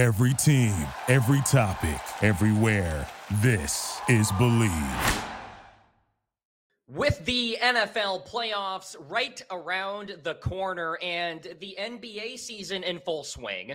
Every team, every topic, everywhere. This is Believe. With the NFL playoffs right around the corner and the NBA season in full swing,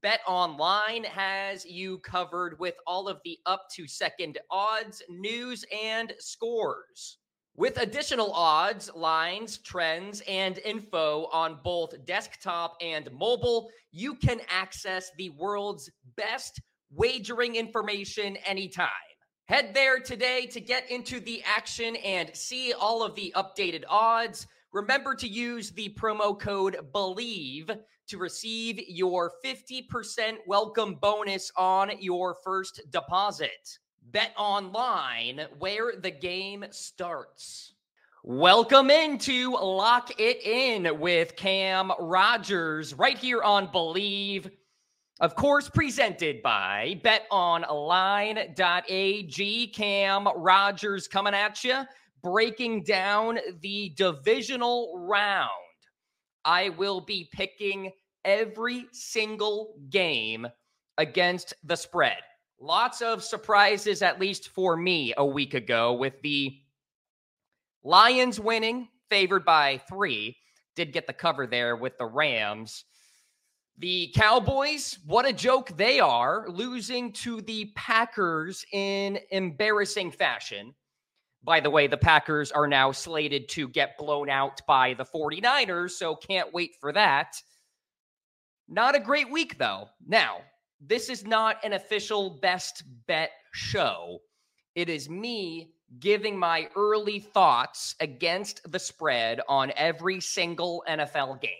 Bet Online has you covered with all of the up to second odds, news, and scores. With additional odds, lines, trends, and info on both desktop and mobile, you can access the world's best wagering information anytime. Head there today to get into the action and see all of the updated odds. Remember to use the promo code BELIEVE to receive your 50% welcome bonus on your first deposit. Bet online where the game starts. Welcome into Lock It In with Cam Rogers right here on Believe. Of course, presented by betonline.ag. Cam Rogers coming at you, breaking down the divisional round. I will be picking every single game against the spread. Lots of surprises, at least for me, a week ago with the Lions winning, favored by three. Did get the cover there with the Rams. The Cowboys, what a joke they are, losing to the Packers in embarrassing fashion. By the way, the Packers are now slated to get blown out by the 49ers, so can't wait for that. Not a great week, though. Now, this is not an official best bet show. It is me giving my early thoughts against the spread on every single NFL game.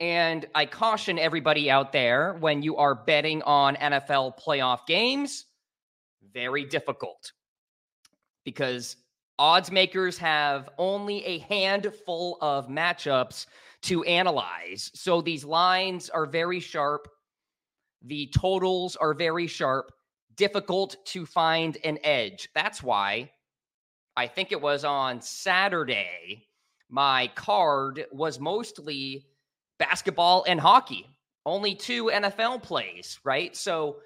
And I caution everybody out there when you are betting on NFL playoff games, very difficult because odds makers have only a handful of matchups to analyze. So these lines are very sharp, the totals are very sharp, difficult to find an edge. That's why I think it was on Saturday, my card was mostly basketball and hockey. Only two NFL plays, right? So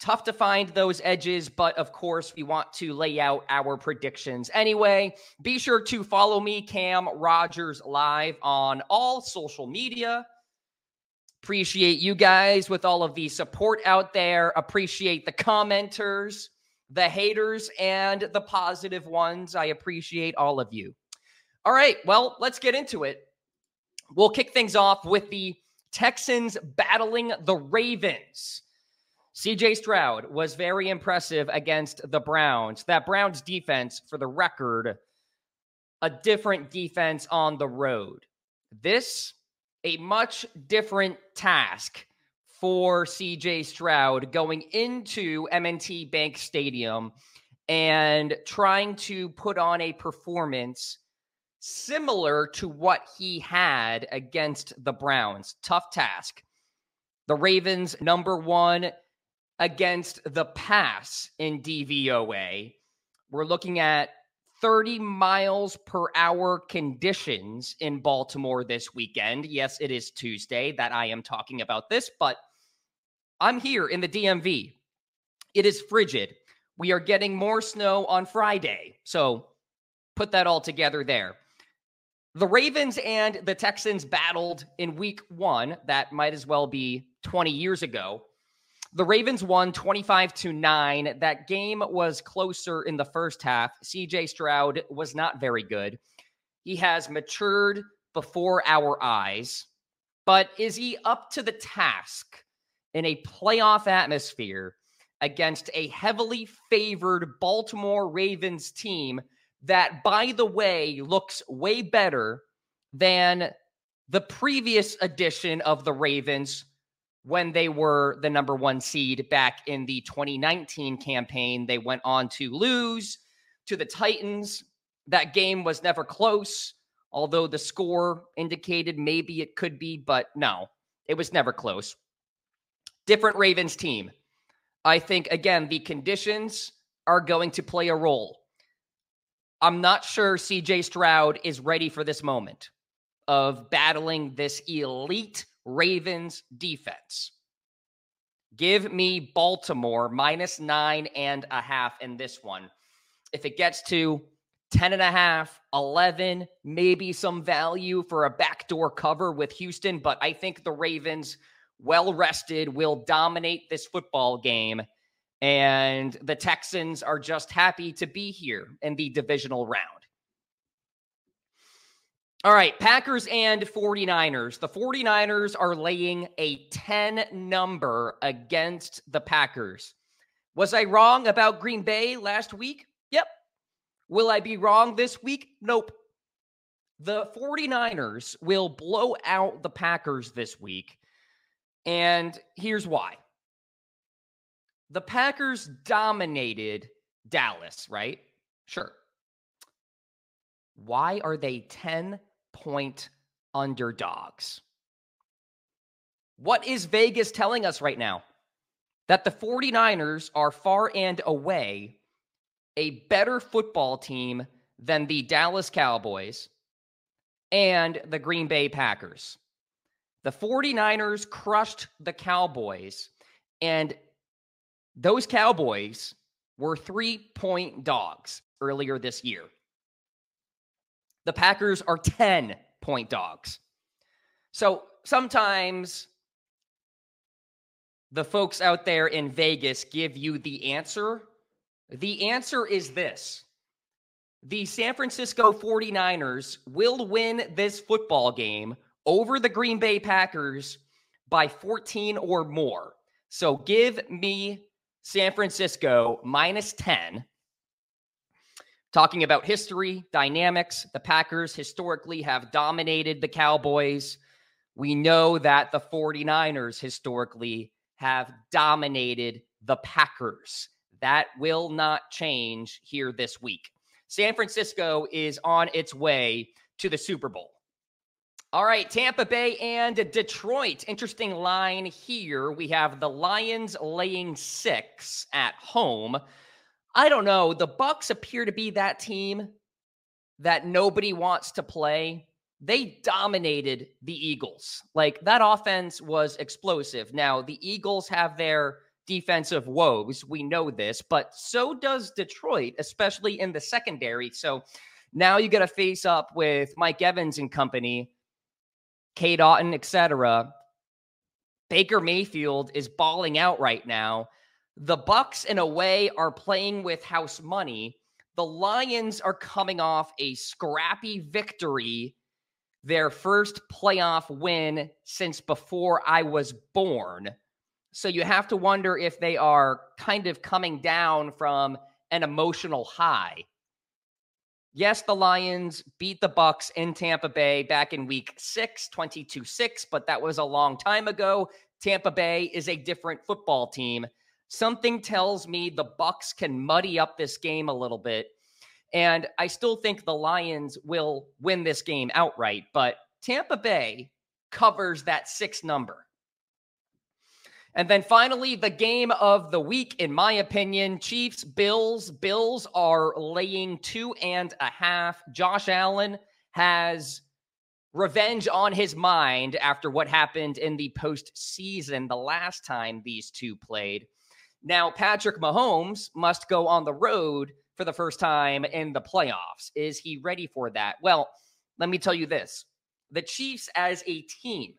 tough to find those edges, but of course, we want to lay out our predictions anyway. Be sure to follow me, Cam Rogers, live on all social media. Appreciate you guys with all of the support out there. Appreciate the commenters, the haters, and the positive ones. I appreciate all of you. All right, well, let's get into it. We'll kick things off with the Texans battling the Ravens. CJ Stroud was very impressive against the Browns. That Browns defense, for the record, a different defense on the road. This, a much different task for CJ Stroud going into M&T Bank Stadium and trying to put on a performance similar to what he had against the Browns. Tough task. The Ravens, number one against the pass in DVOA. We're looking at 30 miles per hour conditions in Baltimore this weekend. Yes, it is Tuesday that I am talking about this, but I'm here in the DMV. It is frigid. We are getting more snow on Friday. So put that all together there. The Ravens and the Texans battled in week one. That might as well be 20 years ago. The Ravens won 25 to 9. That game was closer in the first half. CJ Stroud was not very good. He has matured before our eyes, but is he up to the task in a playoff atmosphere against a heavily favored Baltimore Ravens team that, by the way, looks way better than the previous edition of the Ravens when they were the number one seed back in the 2019 campaign. They went on to lose to the Titans. That game was never close, although the score indicated maybe it could be, but no, it was never close. Different Ravens team. I think, again, the conditions are going to play a role. I'm not sure CJ Stroud is ready for this moment of battling this elite Ravens defense. Give me Baltimore minus nine and a half in this one. If it gets to 10 and a half, 11, maybe some value for a backdoor cover with Houston, but I think the Ravens, well rested, will dominate this football game. And the Texans are just happy to be here in the divisional round. All right, Packers and 49ers. The 49ers are laying a 10 number against the Packers. Was I wrong about Green Bay last week? Yep. Will I be wrong this week? Nope. The 49ers will blow out the Packers this week. And here's why the Packers dominated Dallas, right? Sure. Why are they 10 point underdogs. What is Vegas telling us right now? That the 49ers are far and away a better football team than the Dallas Cowboys and the Green Bay Packers. The 49ers crushed the Cowboys, and those Cowboys were three point dogs earlier this year. The Packers are 10 point dogs. So sometimes the folks out there in Vegas give you the answer. The answer is this the San Francisco 49ers will win this football game over the Green Bay Packers by 14 or more. So give me San Francisco minus 10 Talking about history, dynamics, the Packers historically have dominated the Cowboys. We know that the 49ers historically have dominated the Packers. That will not change here this week. San Francisco is on its way to the Super Bowl. All right, Tampa Bay and Detroit. Interesting line here. We have the Lions laying six at home. I don't know. The Bucs appear to be that team that nobody wants to play. They dominated the Eagles. Like that offense was explosive. Now, the Eagles have their defensive woes. We know this, but so does Detroit, especially in the secondary. So now you got to face up with Mike Evans and company, Cade Otton, etc. Baker Mayfield is balling out right now. The Bucs in a way, are playing with house money. The Lions are coming off a scrappy victory, their first playoff win since before I was born. So you have to wonder if they are kind of coming down from an emotional high. Yes, the Lions beat the Bucs in Tampa Bay back in week 6, 22-6, but that was a long time ago. Tampa Bay is a different football team Something tells me the Bucs can muddy up this game a little bit. And I still think the Lions will win this game outright, but Tampa Bay covers that six number. And then finally, the game of the week, in my opinion, Chiefs, Bills. Bills are laying two and a half. Josh Allen has revenge on his mind after what happened in the postseason the last time these two played. Now, Patrick Mahomes must go on the road for the first time in the playoffs. Is he ready for that? Well, let me tell you this the Chiefs as a team,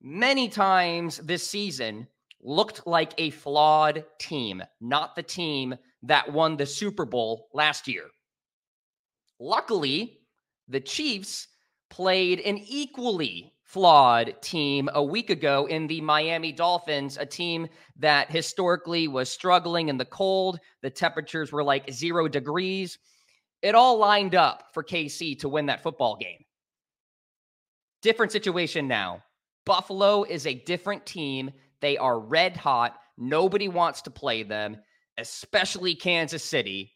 many times this season, looked like a flawed team, not the team that won the Super Bowl last year. Luckily, the Chiefs played an equally flawed team a week ago in the Miami Dolphins, a team that historically was struggling in the cold. The temperatures were like zero degrees. It all lined up for KC to win that football game. Different situation now. Buffalo is a different team. They are red hot. Nobody wants to play them, especially Kansas City.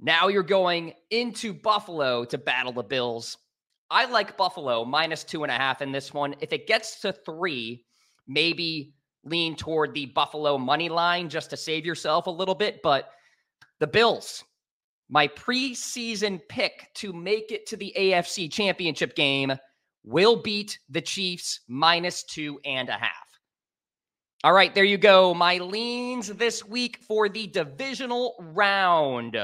Now you're going into Buffalo to battle the Bills. I like Buffalo minus two and a half in this one. If it gets to three, maybe lean toward the Buffalo money line just to save yourself a little bit. But the Bills, my preseason pick to make it to the AFC championship game, will beat the Chiefs minus two and a half. All right, there you go. My leans this week for the divisional round.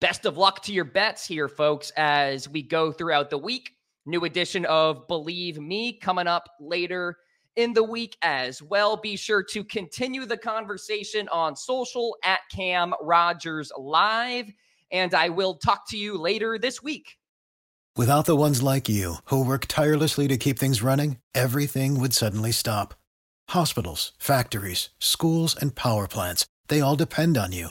Best of luck to your bets here, folks, as we go throughout the week. New edition of Believe Me coming up later in the week as well. Be sure to continue the conversation on social at Cam Rogers Live, and I will talk to you later this week. Without the ones like you, who work tirelessly to keep things running, everything would suddenly stop. Hospitals, factories, schools, and power plants, they all depend on you.